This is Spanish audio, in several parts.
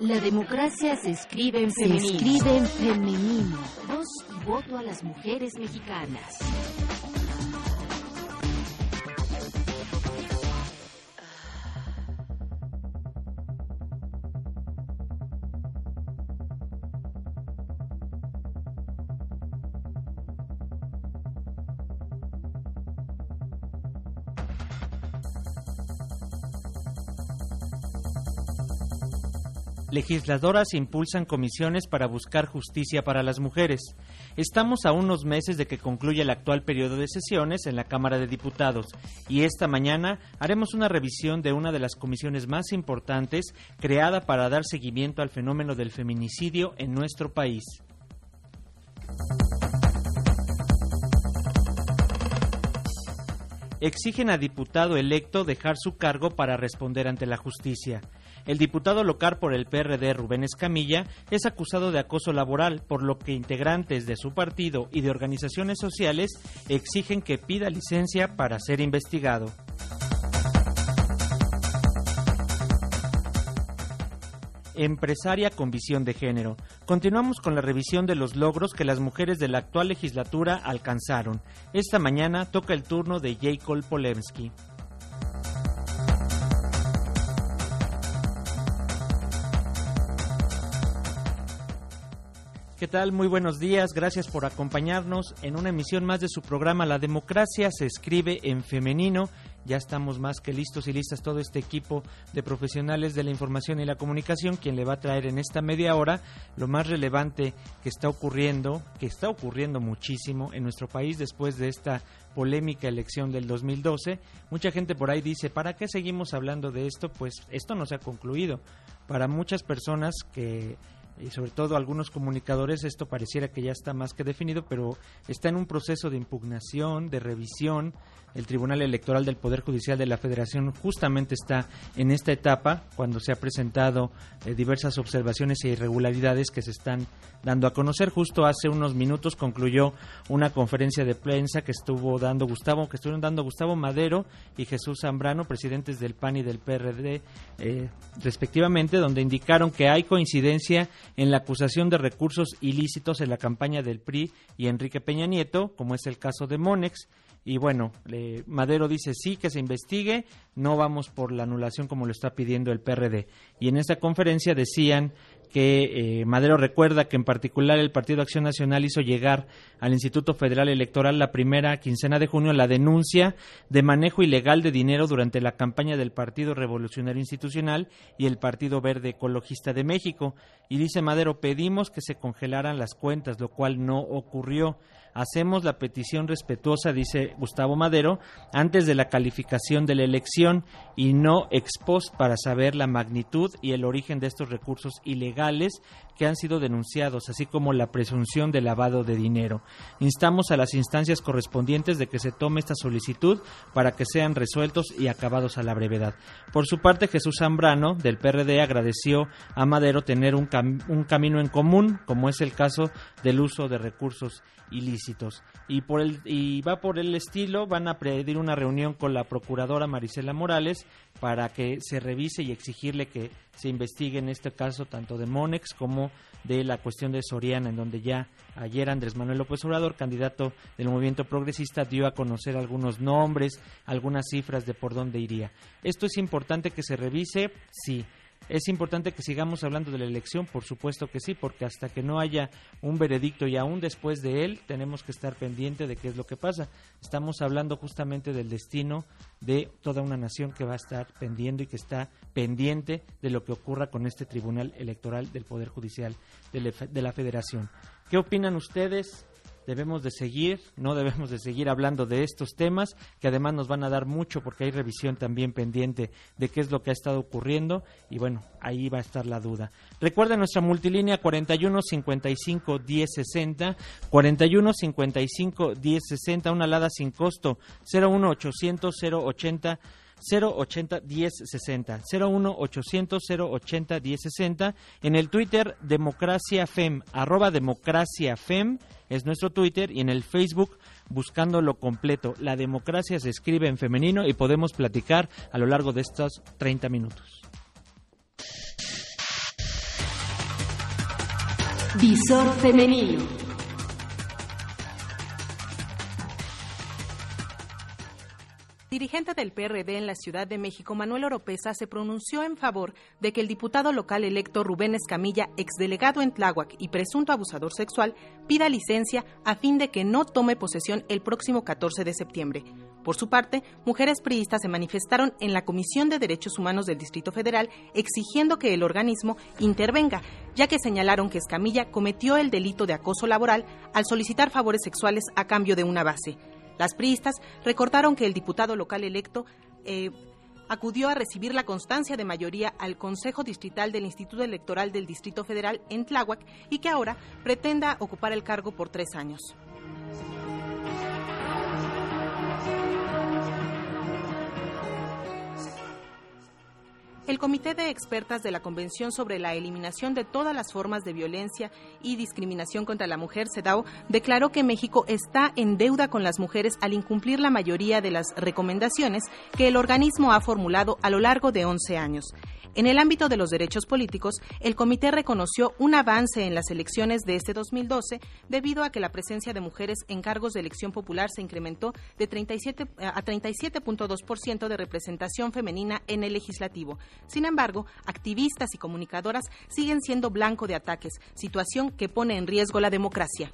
La democracia se escribe en Se femenino. escribe en femenino. Voz y voto a las mujeres mexicanas. Legisladoras impulsan comisiones para buscar justicia para las mujeres. Estamos a unos meses de que concluya el actual periodo de sesiones en la Cámara de Diputados y esta mañana haremos una revisión de una de las comisiones más importantes creada para dar seguimiento al fenómeno del feminicidio en nuestro país. exigen a diputado electo dejar su cargo para responder ante la justicia. El diputado local por el PRD, Rubén Escamilla, es acusado de acoso laboral, por lo que integrantes de su partido y de organizaciones sociales exigen que pida licencia para ser investigado. empresaria con visión de género. Continuamos con la revisión de los logros que las mujeres de la actual legislatura alcanzaron. Esta mañana toca el turno de J. Cole Polemski. ¿Qué tal? Muy buenos días. Gracias por acompañarnos en una emisión más de su programa La democracia se escribe en femenino. Ya estamos más que listos y listas todo este equipo de profesionales de la información y la comunicación quien le va a traer en esta media hora lo más relevante que está ocurriendo, que está ocurriendo muchísimo en nuestro país después de esta polémica elección del 2012. Mucha gente por ahí dice, ¿para qué seguimos hablando de esto? Pues esto no se ha concluido. Para muchas personas que y sobre todo algunos comunicadores esto pareciera que ya está más que definido, pero está en un proceso de impugnación, de revisión. El Tribunal Electoral del Poder Judicial de la Federación justamente está en esta etapa cuando se ha presentado eh, diversas observaciones e irregularidades que se están dando a conocer. Justo hace unos minutos concluyó una conferencia de prensa que estuvo dando Gustavo, que estuvieron dando Gustavo Madero y Jesús Zambrano, presidentes del PAN y del PRD, eh, respectivamente, donde indicaron que hay coincidencia en la acusación de recursos ilícitos en la campaña del PRI y Enrique Peña Nieto, como es el caso de Monex. Y bueno, Madero dice sí que se investigue, no vamos por la anulación como lo está pidiendo el PRD. Y en esta conferencia decían que eh, Madero recuerda que en particular el Partido Acción Nacional hizo llegar al Instituto Federal Electoral la primera quincena de junio la denuncia de manejo ilegal de dinero durante la campaña del Partido Revolucionario Institucional y el Partido Verde Ecologista de México. Y dice Madero, pedimos que se congelaran las cuentas, lo cual no ocurrió. Hacemos la petición respetuosa, dice Gustavo Madero, antes de la calificación de la elección y no ex post para saber la magnitud y el origen de estos recursos ilegales que han sido denunciados, así como la presunción de lavado de dinero. Instamos a las instancias correspondientes de que se tome esta solicitud para que sean resueltos y acabados a la brevedad. Por su parte, Jesús Zambrano, del PRD, agradeció a Madero tener un, un camino en común, como es el caso del uso de recursos ilícitos. Y, por el, y va por el estilo, van a pedir una reunión con la procuradora Marisela Morales para que se revise y exigirle que se investigue en este caso tanto de Monex como de la cuestión de Soriana, en donde ya ayer Andrés Manuel López Obrador, candidato del movimiento progresista, dio a conocer algunos nombres, algunas cifras de por dónde iría. Esto es importante que se revise, sí. ¿Es importante que sigamos hablando de la elección? Por supuesto que sí, porque hasta que no haya un veredicto y aún después de él, tenemos que estar pendiente de qué es lo que pasa. Estamos hablando justamente del destino de toda una nación que va a estar pendiendo y que está pendiente de lo que ocurra con este Tribunal Electoral del Poder Judicial de la Federación. ¿Qué opinan ustedes? Debemos de seguir, no debemos de seguir hablando de estos temas, que además nos van a dar mucho porque hay revisión también pendiente de qué es lo que ha estado ocurriendo y bueno, ahí va a estar la duda. Recuerda nuestra multilínea 41 55 10 60, 41 55 10 60, una alada sin costo, 01 800 080 080 1060 01 800 080 1060 en el Twitter Democracia Fem arroba Democracia Fem es nuestro Twitter y en el Facebook buscando lo completo. La democracia se escribe en femenino y podemos platicar a lo largo de estos 30 minutos. Visor femenino. Dirigente del PRD en la Ciudad de México, Manuel Oropesa, se pronunció en favor de que el diputado local electo Rubén Escamilla, exdelegado en Tláhuac y presunto abusador sexual, pida licencia a fin de que no tome posesión el próximo 14 de septiembre. Por su parte, mujeres priistas se manifestaron en la Comisión de Derechos Humanos del Distrito Federal exigiendo que el organismo intervenga, ya que señalaron que Escamilla cometió el delito de acoso laboral al solicitar favores sexuales a cambio de una base. Las priistas recordaron que el diputado local electo eh, acudió a recibir la constancia de mayoría al Consejo Distrital del Instituto Electoral del Distrito Federal en Tláhuac y que ahora pretenda ocupar el cargo por tres años. El Comité de Expertas de la Convención sobre la Eliminación de todas las formas de violencia y discriminación contra la mujer, CEDAW, declaró que México está en deuda con las mujeres al incumplir la mayoría de las recomendaciones que el organismo ha formulado a lo largo de 11 años. En el ámbito de los derechos políticos, el comité reconoció un avance en las elecciones de este 2012 debido a que la presencia de mujeres en cargos de elección popular se incrementó de 37 a 37.2% de representación femenina en el legislativo. Sin embargo, activistas y comunicadoras siguen siendo blanco de ataques, situación que pone en riesgo la democracia.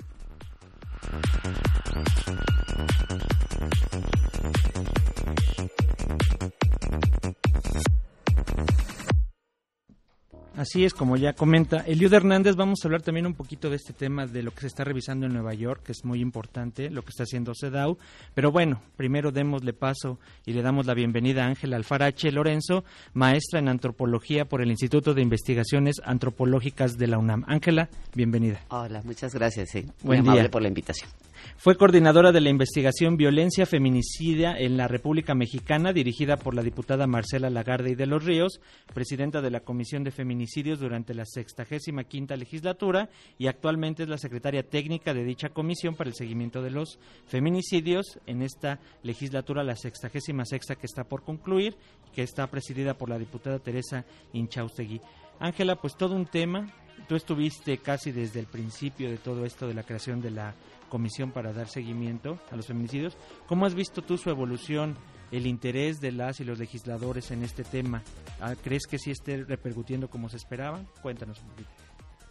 Así es, como ya comenta Eliud Hernández, vamos a hablar también un poquito de este tema de lo que se está revisando en Nueva York, que es muy importante, lo que está haciendo CEDAW. Pero bueno, primero démosle paso y le damos la bienvenida a Ángela Alfarache Lorenzo, maestra en antropología por el Instituto de Investigaciones Antropológicas de la UNAM. Ángela, bienvenida. Hola, muchas gracias. Sí. Buen Muy amable día. por la invitación. Fue coordinadora de la investigación Violencia Feminicida en la República Mexicana, dirigida por la diputada Marcela Lagarde y de los Ríos, presidenta de la Comisión de Feminicidios durante la 65 legislatura y actualmente es la secretaria técnica de dicha comisión para el seguimiento de los feminicidios en esta legislatura, la 66 que está por concluir, que está presidida por la diputada Teresa Inchaustegui. Ángela, pues todo un tema. Tú estuviste casi desde el principio de todo esto de la creación de la comisión para dar seguimiento a los feminicidios. ¿Cómo has visto tú su evolución, el interés de las y los legisladores en este tema? Ah, ¿Crees que sí esté repercutiendo como se esperaba? Cuéntanos un poquito.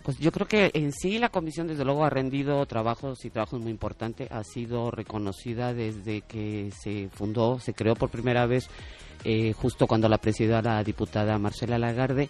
Pues yo creo que en sí la comisión desde luego ha rendido trabajos y trabajos muy importantes. Ha sido reconocida desde que se fundó, se creó por primera vez eh, justo cuando la presidía la diputada Marcela Lagarde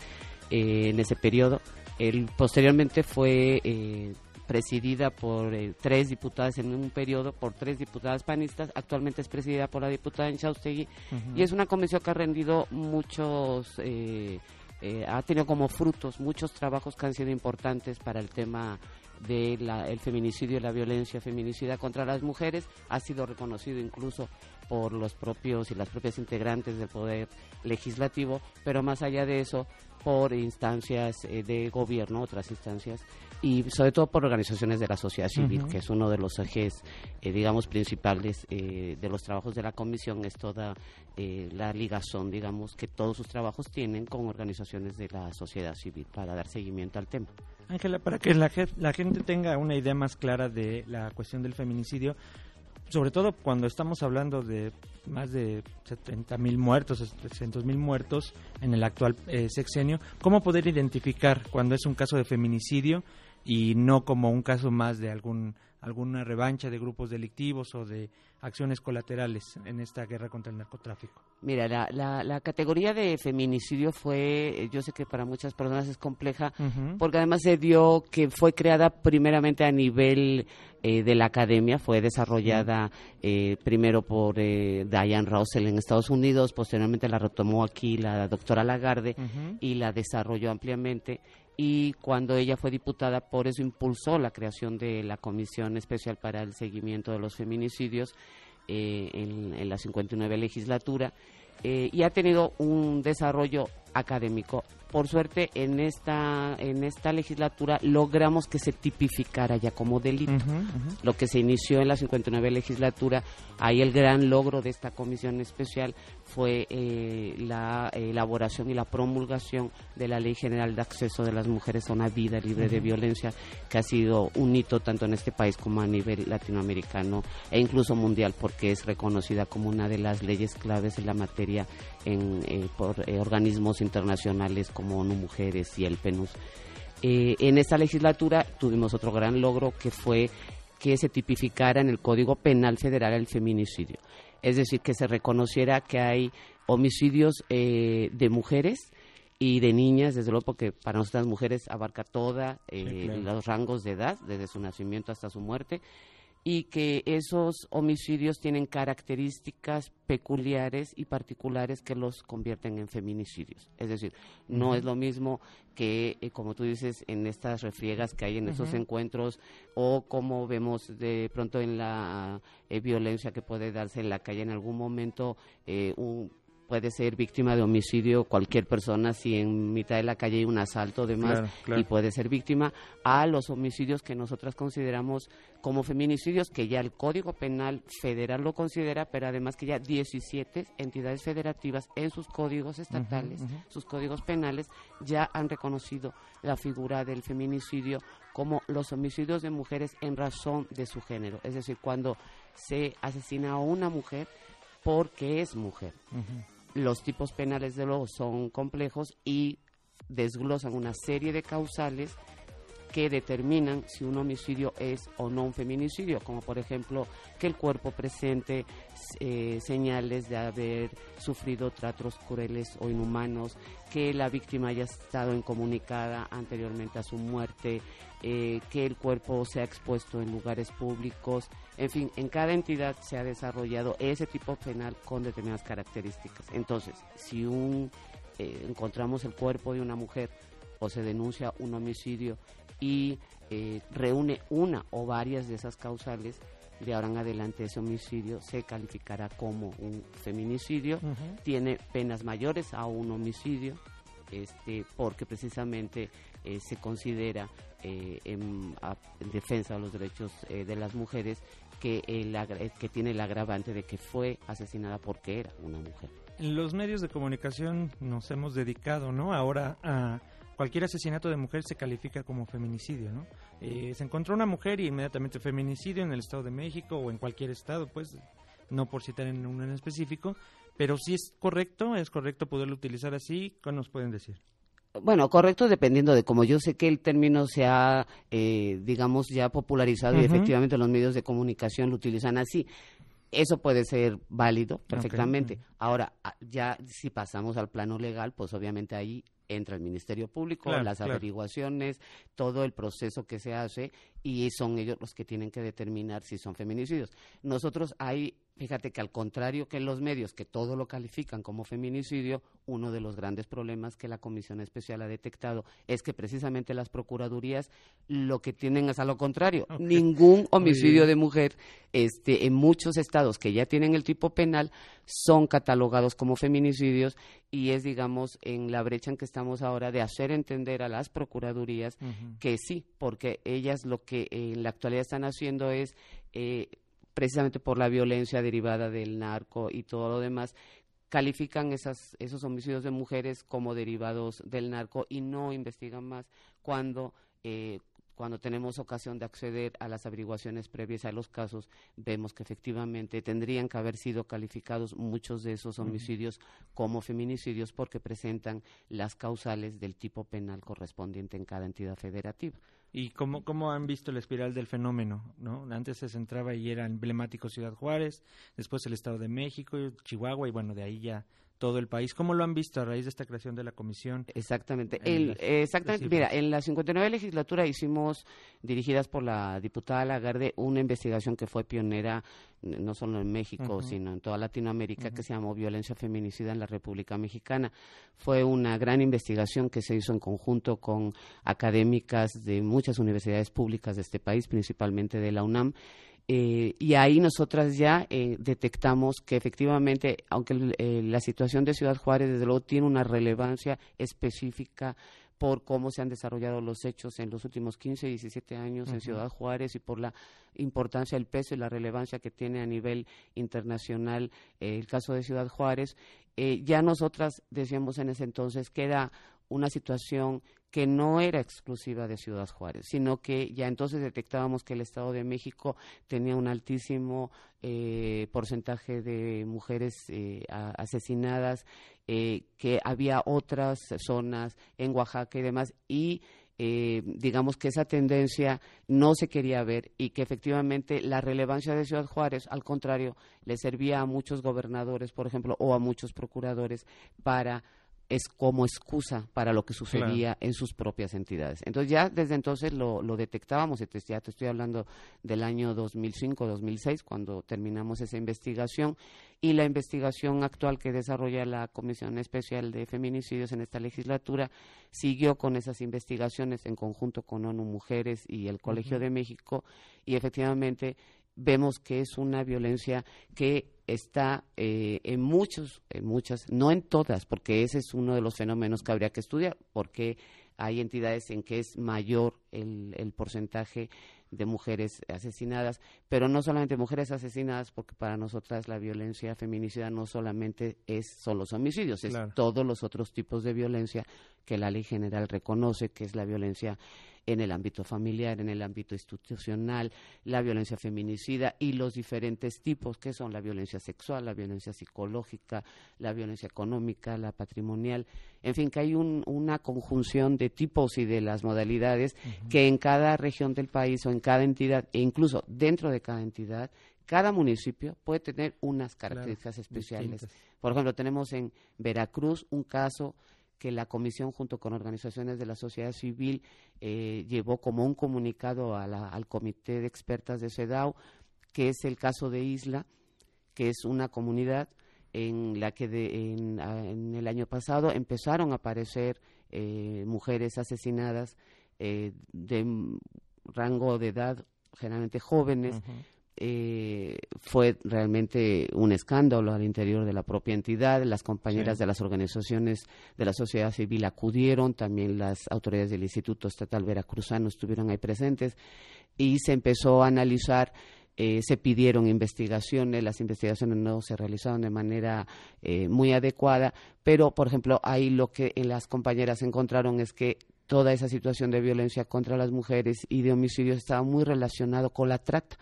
eh, en ese periodo. El, posteriormente fue eh, presidida por eh, tres diputadas en un periodo, por tres diputadas panistas. Actualmente es presidida por la diputada Inchaustegui Ujú. y es una comisión que ha rendido muchos, eh, eh, ha tenido como frutos muchos trabajos que han sido importantes para el tema del el feminicidio y la violencia feminicida contra las mujeres. Ha sido reconocido incluso por los propios y las propias integrantes del Poder Legislativo, pero más allá de eso, por instancias eh, de gobierno, otras instancias, y sobre todo por organizaciones de la sociedad civil, que es uno de los ejes, eh, digamos, principales eh, de los trabajos de la comisión, es toda eh, la ligazón, digamos, que todos sus trabajos tienen con organizaciones de la sociedad civil para dar seguimiento al tema. Ángela, para que la gente tenga una idea más clara de la cuestión del feminicidio, sobre todo cuando estamos hablando de más de 70 mil muertos, 300 mil muertos en el actual eh, sexenio, ¿cómo poder identificar cuando es un caso de feminicidio y no como un caso más de algún alguna revancha de grupos delictivos o de acciones colaterales en esta guerra contra el narcotráfico? Mira, la, la, la categoría de feminicidio fue, eh, yo sé que para muchas personas es compleja, porque además se dio que fue creada primeramente a nivel eh, de la academia, fue desarrollada eh, primero por eh, Diane Russell en Estados Unidos, posteriormente la retomó aquí la doctora Lagarde y la desarrolló ampliamente y cuando ella fue diputada por eso impulsó la creación de la Comisión Especial para el Seguimiento de los Feminicidios eh, en, en la 59 legislatura eh, y ha tenido un desarrollo académico. Por suerte, en esta, en esta legislatura logramos que se tipificara ya como delito. Lo que se inició en la 59 legislatura, ahí el gran logro de esta comisión especial fue eh, la elaboración y la promulgación de la Ley General de Acceso de las Mujeres a una vida libre de violencia, que ha sido un hito tanto en este país como a nivel latinoamericano e incluso mundial, porque es reconocida como una de las leyes claves en la materia en, eh, por eh, organismos internacionales como ONU Mujeres y el PENUS. en esta legislatura tuvimos otro gran logro que fue que se tipificara en el Código Penal Federal el feminicidio. Es decir, que se reconociera que hay homicidios eh, de mujeres y de niñas, desde luego porque para nosotras mujeres abarca todos eh, los rangos de edad, desde su nacimiento hasta su muerte, y que esos homicidios tienen características peculiares y particulares que los convierten en feminicidios. Es decir, no es lo mismo que, eh, como tú dices, en estas refriegas que hay en esos encuentros o como vemos de pronto en la eh, violencia que puede darse en la calle en algún momento, eh, un puede ser víctima de homicidio cualquier persona si en mitad de la calle hay un asalto demás y puede ser víctima a los homicidios que nosotras consideramos como feminicidios que ya el Código Penal Federal lo considera, pero además que ya 17 entidades federativas en sus códigos estatales, sus códigos penales ya han reconocido la figura del feminicidio como los homicidios de mujeres en razón de su género, es decir, cuando se asesina a una mujer porque es mujer los tipos penales de luego son complejos y desglosan una serie de causales que determinan si un homicidio es o no un feminicidio, como por ejemplo que el cuerpo presente eh, señales de haber sufrido tratos crueles o inhumanos, que la víctima haya estado incomunicada anteriormente a su muerte, eh, que el cuerpo sea expuesto en lugares públicos, en fin, en cada entidad se ha desarrollado ese tipo penal con determinadas características. Entonces, si un, eh, encontramos el cuerpo de una mujer o se denuncia un homicidio y eh, reúne una o varias de esas causales, de ahora en adelante ese homicidio se calificará como un feminicidio, tiene penas mayores a un homicidio, este, porque precisamente eh, se considera eh, en, defensa de los derechos de las mujeres que, que tiene el agravante de que fue asesinada porque era una mujer. En los medios de comunicación nos hemos dedicado, ¿no? Ahora a cualquier asesinato de mujer se califica como feminicidio, ¿no? Eh, se encontró una mujer y inmediatamente feminicidio en el Estado de México o en cualquier estado, pues, no por citar en uno en específico, pero si es correcto, es correcto poderlo utilizar así, ¿qué nos pueden decir? Bueno, correcto dependiendo de cómo yo sé que el término se ha, eh, digamos, ya popularizado y efectivamente los medios de comunicación lo utilizan así. Eso puede ser válido perfectamente. Ahora, ah, ya si pasamos al plano legal, pues obviamente ahí entra el Ministerio Público, las averiguaciones, todo el proceso que se hace y son ellos los que tienen que determinar si son feminicidios. Nosotros hay, fíjate que al contrario que los medios que todo lo califican como feminicidio, uno de los grandes problemas que la Comisión Especial ha detectado es que precisamente las procuradurías lo que tienen es a lo contrario, ningún homicidio de mujer este en muchos estados que ya tienen el tipo penal son catalogados como feminicidios y es digamos en la brecha en que estamos ahora de hacer entender a las procuradurías que sí, porque ellas lo que en la actualidad están haciendo es eh, precisamente por la violencia derivada del narco y todo lo demás, califican esas, esos homicidios de mujeres como derivados del narco y no investigan más cuando eh, cuando tenemos ocasión de acceder a las averiguaciones previas a los casos, vemos que efectivamente tendrían que haber sido calificados muchos de esos homicidios como feminicidios porque presentan las causales del tipo penal correspondiente en cada entidad federativa. ¿Y cómo, cómo han visto la espiral del fenómeno? ¿no? Antes se centraba y era emblemático Ciudad Juárez, después el Estado de México, Chihuahua, y bueno, de ahí ya todo el país. ¿Cómo lo han visto a raíz de esta creación de la comisión? Exactamente. exactamente. Mira, en la 59 legislatura hicimos, dirigidas por la diputada Lagarde, una investigación que fue pionera no solo en México, sino en toda Latinoamérica, que se llamó Violencia Feminicida en la República Mexicana. Fue una gran investigación que se hizo en conjunto con académicas de muchas universidades públicas de este país, principalmente de la UNAM, Eh, y ahí nosotras ya eh, detectamos que efectivamente, aunque la situación de Ciudad Juárez desde luego tiene una relevancia específica por cómo se han desarrollado los hechos en los últimos 15, 17 años en Ciudad Juárez y por la importancia, el peso y la relevancia que tiene a nivel internacional el caso de Ciudad Juárez. ya nosotras decíamos en ese entonces que era una situación que no era exclusiva de Ciudad Juárez, sino que ya entonces detectábamos que el Estado de México tenía un altísimo eh, porcentaje de mujeres eh, asesinadas, eh, que había otras zonas en Oaxaca y demás, y digamos que esa tendencia no se quería ver y que efectivamente la relevancia de Ciudad Juárez, al contrario, le servía a muchos gobernadores, por ejemplo, o a muchos procuradores para es como excusa para lo que sucedía en sus propias entidades. Entonces ya desde entonces lo, detectábamos, ya te estoy hablando del año 2005-2006, cuando terminamos esa investigación, y la investigación actual que desarrolla la Comisión Especial de Feminicidios en esta legislatura siguió con esas investigaciones en conjunto con ONU Mujeres y el Colegio de México, y efectivamente vemos que es una violencia que está eh, en muchos, en muchas, no en todas, porque ese es uno de los fenómenos que habría que estudiar, porque hay entidades en que es mayor el, el porcentaje de mujeres asesinadas, pero no solamente mujeres asesinadas, porque para nosotras la violencia feminicida no solamente es son los homicidios, es todos los otros tipos de violencia que la ley general reconoce, que es la violencia en el ámbito familiar, en el ámbito institucional, la violencia feminicida y los diferentes tipos que son la violencia sexual, la violencia psicológica, la violencia económica, la patrimonial, en fin, que hay una conjunción de tipos y de las modalidades que en cada región del país o en cada entidad e incluso dentro de cada entidad cada municipio puede tener unas características especiales. Por ejemplo, tenemos en Veracruz un caso que la comisión junto con organizaciones de la sociedad civil eh, llevó como un comunicado al comité de expertas de CEDAW, que es el caso de Isla, que es una comunidad en la que en, el año pasado empezaron a aparecer eh, mujeres asesinadas eh, de rango de edad generalmente jóvenes, eh, fue realmente un escándalo al interior de la propia entidad. Las compañeras de las organizaciones de la sociedad civil acudieron, también las autoridades del Instituto Estatal Veracruzano estuvieron ahí presentes y se empezó a analizar. Eh, se pidieron investigaciones, las investigaciones no se realizaron de manera eh, muy adecuada, pero, por ejemplo, ahí lo que las compañeras encontraron es que toda esa situación de violencia contra las mujeres y de homicidios estaba muy relacionado con la trata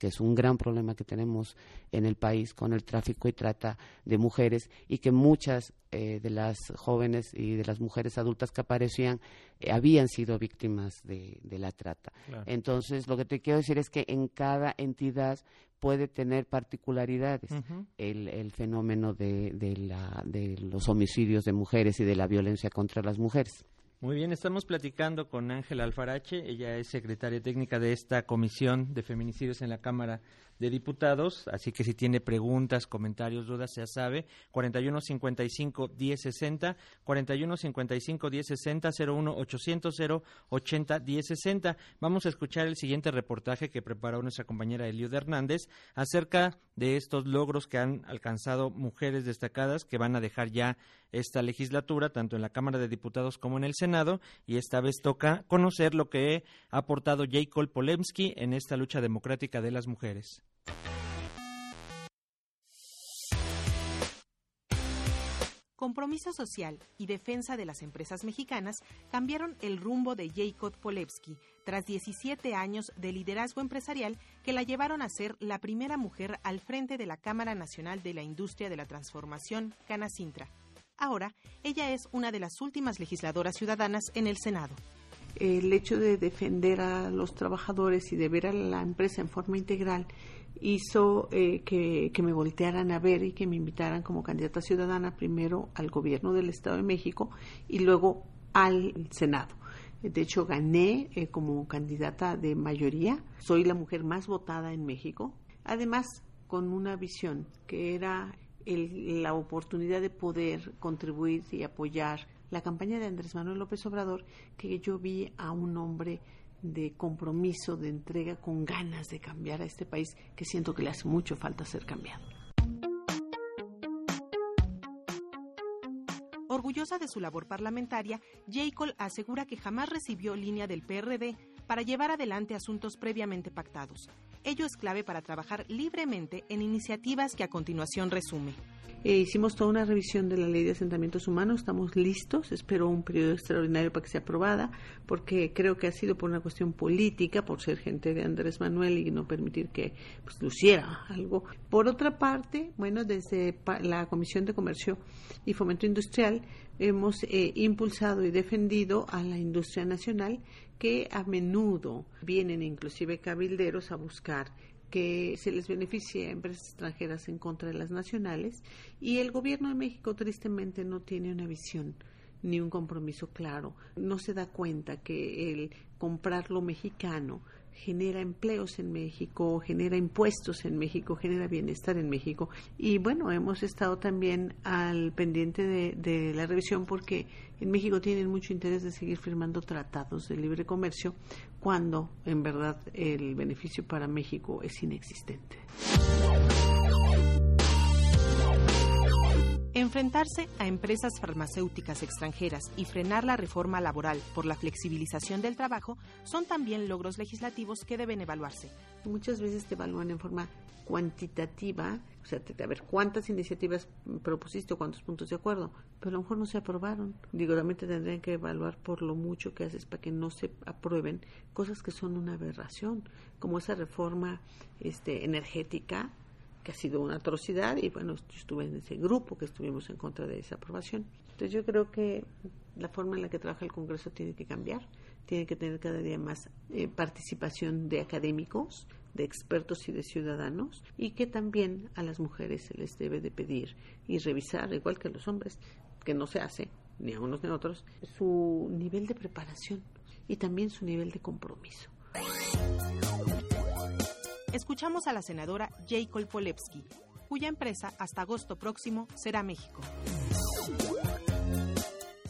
que es un gran problema que tenemos en el país con el tráfico y trata de mujeres y que muchas eh, de las jóvenes y de las mujeres adultas que aparecían eh, habían sido víctimas de, la trata. Entonces, lo que te quiero decir es que en cada entidad puede tener particularidades el, el, fenómeno de, de, la, de los homicidios de mujeres y de la violencia contra las mujeres. Muy bien, estamos platicando con Ángela Alfarache, ella es secretaria técnica de esta Comisión de Feminicidios en la Cámara de Diputados, así que si tiene preguntas, comentarios, dudas, ya sabe, 41 55 10 60, 41 55 10 60, 01 800 80 10 60. Vamos a escuchar el siguiente reportaje que preparó nuestra compañera Eliud Hernández acerca de estos logros que han alcanzado mujeres destacadas que van a dejar ya esta legislatura, tanto en la Cámara de Diputados como en el Senado, y esta vez toca conocer lo que ha aportado J. Cole Polemski en esta lucha democrática de las mujeres. Compromiso social y defensa de las empresas mexicanas cambiaron el rumbo de Jacob Polewski tras 17 años de liderazgo empresarial que la llevaron a ser la primera mujer al frente de la Cámara Nacional de la Industria de la Transformación, Canacintra. Ahora, ella es una de las últimas legisladoras ciudadanas en el Senado. El hecho de defender a los trabajadores y de ver a la empresa en forma integral hizo eh, que, me voltearan a ver y que me invitaran como candidata ciudadana primero al gobierno del Estado de México y luego al Senado. De hecho, gané eh, como candidata de mayoría. Soy la mujer más votada en México. Además, con una visión que era la oportunidad de poder contribuir y apoyar la campaña de Andrés Manuel López Obrador, que yo vi a un hombre de compromiso, de entrega, con ganas de cambiar a este país que siento que le hace mucho falta ser cambiado. Orgullosa de su labor parlamentaria, Cole asegura que jamás recibió línea del PRD para llevar adelante asuntos previamente pactados. Ello es clave para trabajar libremente en iniciativas que a continuación resume. Eh, hicimos toda una revisión de la ley de asentamientos humanos, estamos listos, espero un periodo extraordinario para que sea aprobada, porque creo que ha sido por una cuestión política, por ser gente de Andrés Manuel y no permitir que pues, luciera algo. Por otra parte, bueno, desde la Comisión de Comercio y Fomento Industrial hemos eh, impulsado y defendido a la industria nacional que a menudo vienen inclusive cabilderos a buscar que se les beneficie a empresas extranjeras en contra de las nacionales y el gobierno de México tristemente no tiene una visión ni un compromiso claro. No se da cuenta que el comprar lo mexicano genera empleos en México, genera impuestos en México, genera bienestar en México. Y bueno, hemos estado también al pendiente de, de, la revisión porque en México tienen mucho interés de seguir firmando tratados de libre comercio cuando en verdad el beneficio para México es inexistente. Enfrentarse a empresas farmacéuticas extranjeras y frenar la reforma laboral por la flexibilización del trabajo son también logros legislativos que deben evaluarse. Muchas veces te evalúan en forma cuantitativa, o sea, a ver cuántas iniciativas propusiste o cuántos puntos de acuerdo, pero a lo mejor no se aprobaron. Digo, realmente tendrían que evaluar por lo mucho que haces para que no se aprueben cosas que son una aberración, como esa reforma este, energética que ha sido una atrocidad y bueno, yo estuve en ese grupo que estuvimos en contra de esa aprobación. Entonces yo creo que la forma en la que trabaja el Congreso tiene que cambiar, tiene que tener cada día más eh, participación de académicos, de expertos y de ciudadanos y que también a las mujeres se les debe de pedir y revisar, igual que a los hombres, que no se hace, ni a unos ni a otros, su nivel de preparación y también su nivel de compromiso escuchamos a la senadora J. Polewski, cuya empresa hasta agosto próximo será México.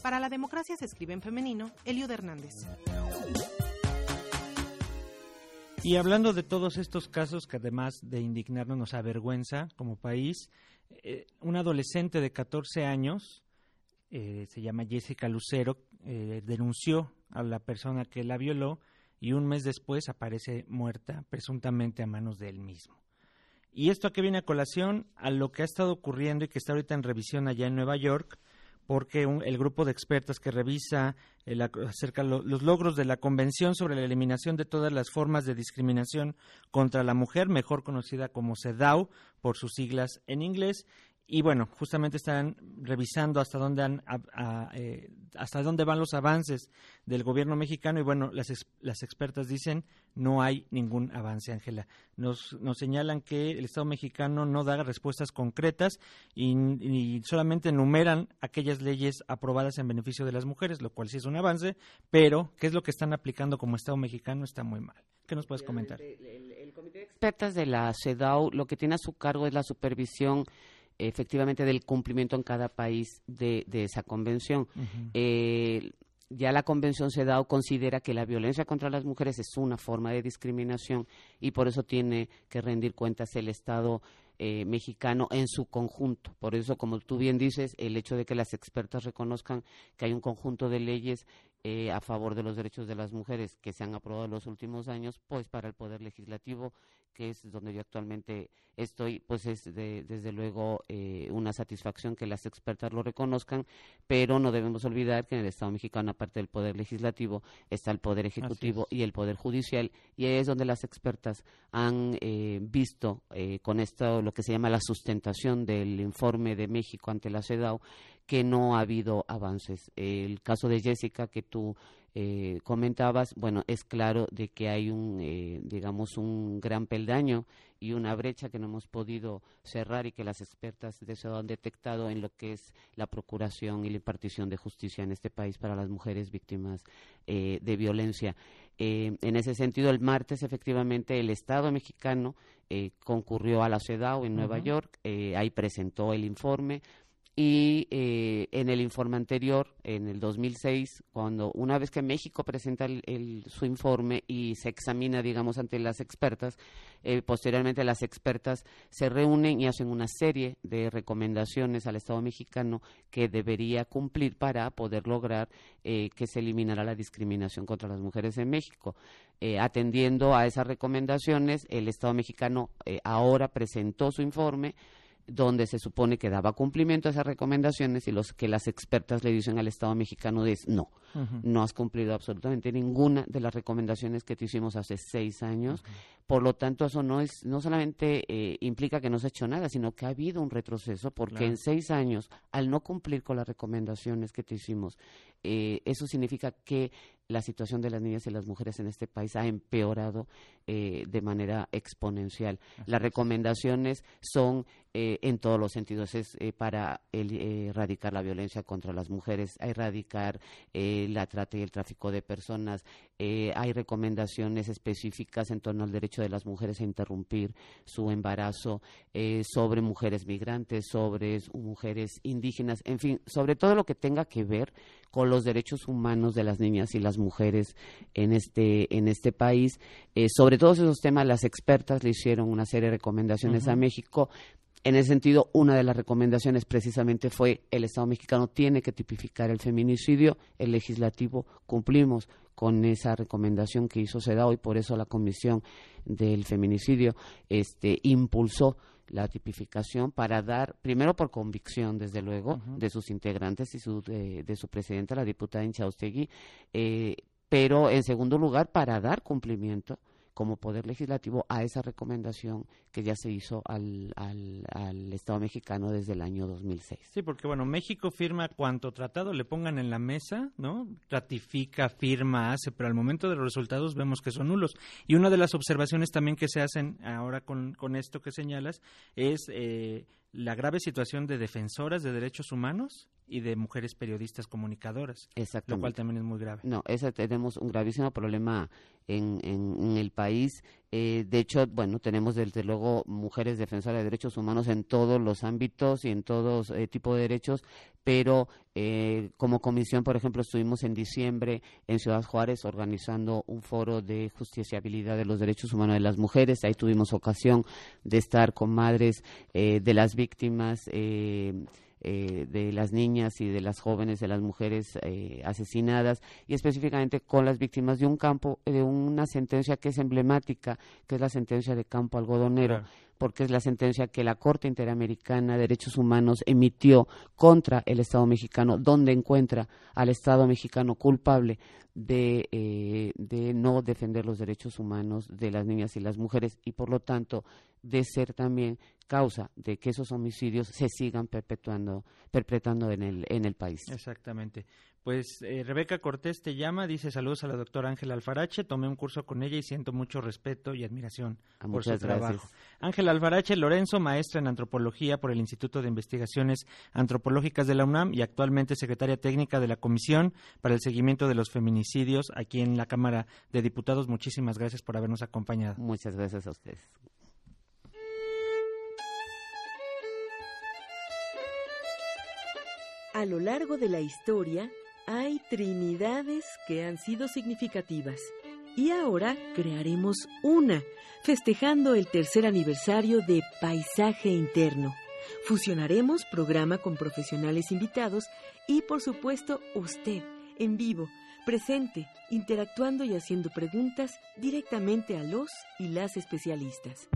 Para la democracia se escribe en femenino, Eliud Hernández. Y hablando de todos estos casos que además de indignarnos nos avergüenza como país, eh, un adolescente de 14 años, eh, se llama Jessica Lucero, eh, denunció a la persona que la violó y un mes después aparece muerta, presuntamente a manos de él mismo. Y esto a qué viene a colación a lo que ha estado ocurriendo y que está ahorita en revisión allá en Nueva York, porque el grupo de expertos que revisa acerca de los logros de la Convención sobre la Eliminación de todas las formas de discriminación contra la mujer, mejor conocida como CEDAW por sus siglas en inglés, y bueno, justamente están revisando hasta dónde han, eh, hasta dónde van los avances del gobierno mexicano y bueno, las, las expertas dicen no hay ningún avance, Ángela. Nos, nos señalan que el Estado mexicano no da respuestas concretas y, y, solamente enumeran aquellas leyes aprobadas en beneficio de las mujeres, lo cual sí es un avance, pero ¿qué es lo que están aplicando como Estado mexicano? Está muy mal. ¿Qué nos puedes comentar? El, comité de expertas de la CEDAW lo que tiene a su cargo es la supervisión efectivamente del cumplimiento en cada país de, esa convención. Eh, ya la Convención CEDAW considera que la violencia contra las mujeres es una forma de discriminación y por eso tiene que rendir cuentas el Estado eh, mexicano en su conjunto. Por eso, como tú bien dices, el hecho de que las expertas reconozcan que hay un conjunto de leyes eh, a favor de los derechos de las mujeres que se han aprobado en los últimos años, pues para el Poder Legislativo, que es donde yo actualmente estoy, pues es desde luego eh, una satisfacción que las expertas lo reconozcan, pero no debemos olvidar que en el Estado mexicano, aparte del Poder Legislativo, está el Poder Ejecutivo y el Poder Judicial, y ahí es donde las expertas han eh, visto con esto lo que se llama la sustentación del informe de México ante la CEDAW, que no ha habido avances. El caso de Jessica que tú eh, comentabas, bueno, es claro de que hay un, eh, digamos, un gran peldaño y una brecha que no hemos podido cerrar y que las expertas de eso han detectado en lo que es la procuración y la impartición de justicia en este país para las mujeres víctimas eh, de violencia. en ese sentido, el martes, efectivamente, el Estado mexicano concurrió a la CEDAW en Nueva York, ahí presentó el informe y eh, en el informe anterior, en el 2006, cuando una vez que México presenta el, su informe y se examina, digamos, ante las expertas, eh, posteriormente las expertas se reúnen y hacen una serie de recomendaciones al Estado mexicano que debería cumplir para poder lograr eh, que se eliminara la discriminación contra las mujeres en México. atendiendo a esas recomendaciones, el Estado mexicano ahora presentó su informe donde se supone que daba cumplimiento a esas recomendaciones y los que las expertas le dicen al Estado mexicano es no, no has cumplido absolutamente ninguna de las recomendaciones que te hicimos hace seis años. Por lo tanto, eso no es no solamente eh, implica que no se ha hecho nada, sino que ha habido un retroceso porque en seis años, al no cumplir con las recomendaciones que te hicimos, eh, eso significa que la situación de las niñas y las mujeres en este país ha empeorado eh, de manera exponencial. Las recomendaciones son eh, en todos los sentidos, es para erradicar la violencia contra las mujeres, erradicar la trata y el tráfico de personas, hay recomendaciones específicas en torno al derecho de las mujeres a interrumpir su embarazo, sobre mujeres migrantes, sobre mujeres indígenas, en fin, sobre todo lo que tenga que ver con los derechos humanos de las niñas y las mujeres en este, en este país. Eh, sobre todos esos temas, las expertas le hicieron una serie de recomendaciones a México. En ese sentido, una de las recomendaciones precisamente fue el Estado mexicano tiene que tipificar el feminicidio, el legislativo cumplimos con esa recomendación que hizo SEDAO y por eso la Comisión del Feminicidio este, impulsó la tipificación para dar, primero por convicción, desde luego, de sus integrantes y su, de, su presidenta, la diputada Inchaustegui, eh, pero en segundo lugar para dar cumplimiento como Poder Legislativo a esa recomendación que ya se hizo al, al, Estado mexicano desde el año 2006. Sí, porque bueno, México firma cuanto tratado le pongan en la mesa, ¿no? Ratifica, firma, hace, pero al momento de los resultados vemos que son nulos. Y una de las observaciones también que se hacen ahora con, con esto que señalas es... Eh, la grave situación de defensoras de derechos humanos y de mujeres periodistas comunicadoras, lo cual también es muy grave. No, ese tenemos un gravísimo problema en, en, el país. Eh, de hecho, bueno, tenemos desde luego mujeres defensoras de derechos humanos en todos los ámbitos y en todos eh, tipos de derechos, pero eh, como comisión, por ejemplo, estuvimos en diciembre en Ciudad Juárez organizando un foro de justiciabilidad de los derechos humanos de las mujeres. Ahí tuvimos ocasión de estar con madres de las víctimas. Eh, de las niñas y de las jóvenes, de las mujeres eh, asesinadas y específicamente con las víctimas de un campo, de una sentencia que es emblemática, que es la sentencia de campo algodonero. porque es la sentencia que la Corte Interamericana de Derechos Humanos emitió contra el Estado mexicano, donde encuentra al Estado mexicano culpable de, eh, de no defender los derechos humanos de las niñas y las mujeres y, por lo tanto, de ser también causa de que esos homicidios se sigan perpetuando, perpetrando en el, en el país. Exactamente. Pues eh, Rebeca Cortés te llama, dice saludos a la doctora Ángela Alfarache, tomé un curso con ella y siento mucho respeto y admiración ah, por su trabajo. Ángela Alfarache Lorenzo, maestra en antropología por el Instituto de Investigaciones Antropológicas de la UNAM y actualmente secretaria técnica de la Comisión para el Seguimiento de los Feminicidios aquí en la Cámara de Diputados. Muchísimas gracias por habernos acompañado. Muchas gracias a ustedes. A lo largo de la historia hay trinidades que han sido significativas y ahora crearemos una, festejando el tercer aniversario de Paisaje Interno. Fusionaremos programa con profesionales invitados y por supuesto usted, en vivo, presente, interactuando y haciendo preguntas directamente a los y las especialistas.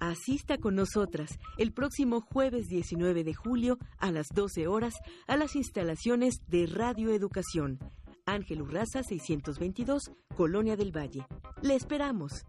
Asista con nosotras el próximo jueves 19 de julio a las 12 horas a las instalaciones de Radio Educación. Ángel Urraza 622, Colonia del Valle. Le esperamos.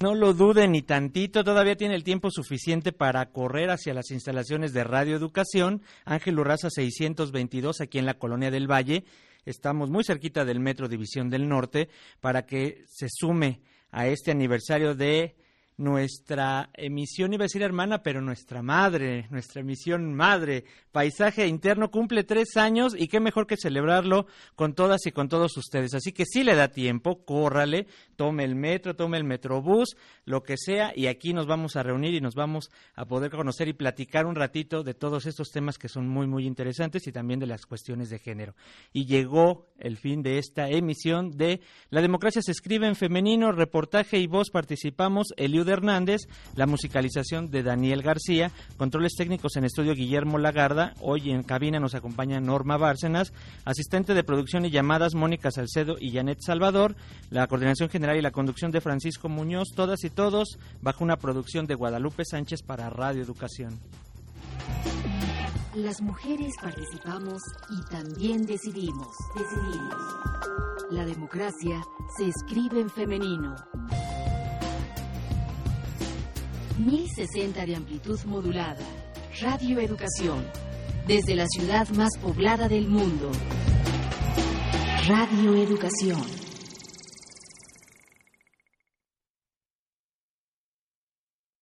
No lo dude ni tantito, todavía tiene el tiempo suficiente para correr hacia las instalaciones de Radio Educación, Ángel Urraza 622, aquí en la Colonia del Valle estamos muy cerquita del Metro División del Norte, para que se sume a este aniversario de nuestra emisión, iba a decir hermana, pero nuestra madre, nuestra emisión madre, Paisaje Interno, cumple tres años y qué mejor que celebrarlo con todas y con todos ustedes. Así que si le da tiempo, córrale, tome el metro, tome el metrobús, lo que sea, y aquí nos vamos a reunir y nos vamos a poder conocer y platicar un ratito de todos estos temas que son muy, muy interesantes y también de las cuestiones de género. Y llegó el fin de esta emisión de La democracia se escribe en femenino, reportaje y voz participamos Eliud Hernández, la musicalización de Daniel García, controles técnicos en estudio Guillermo Lagarda, hoy en cabina nos acompaña Norma Bárcenas, asistente de producción y llamadas Mónica Salcedo y Janet Salvador, la coordinación general y la conducción de Francisco Muñoz, todas y todos bajo una producción de Guadalupe Sánchez para Radio Educación. Las mujeres participamos y también decidimos. Decidimos. La democracia se escribe en femenino. 1060 de amplitud modulada. Radio Educación. Desde la ciudad más poblada del mundo. Radio Educación.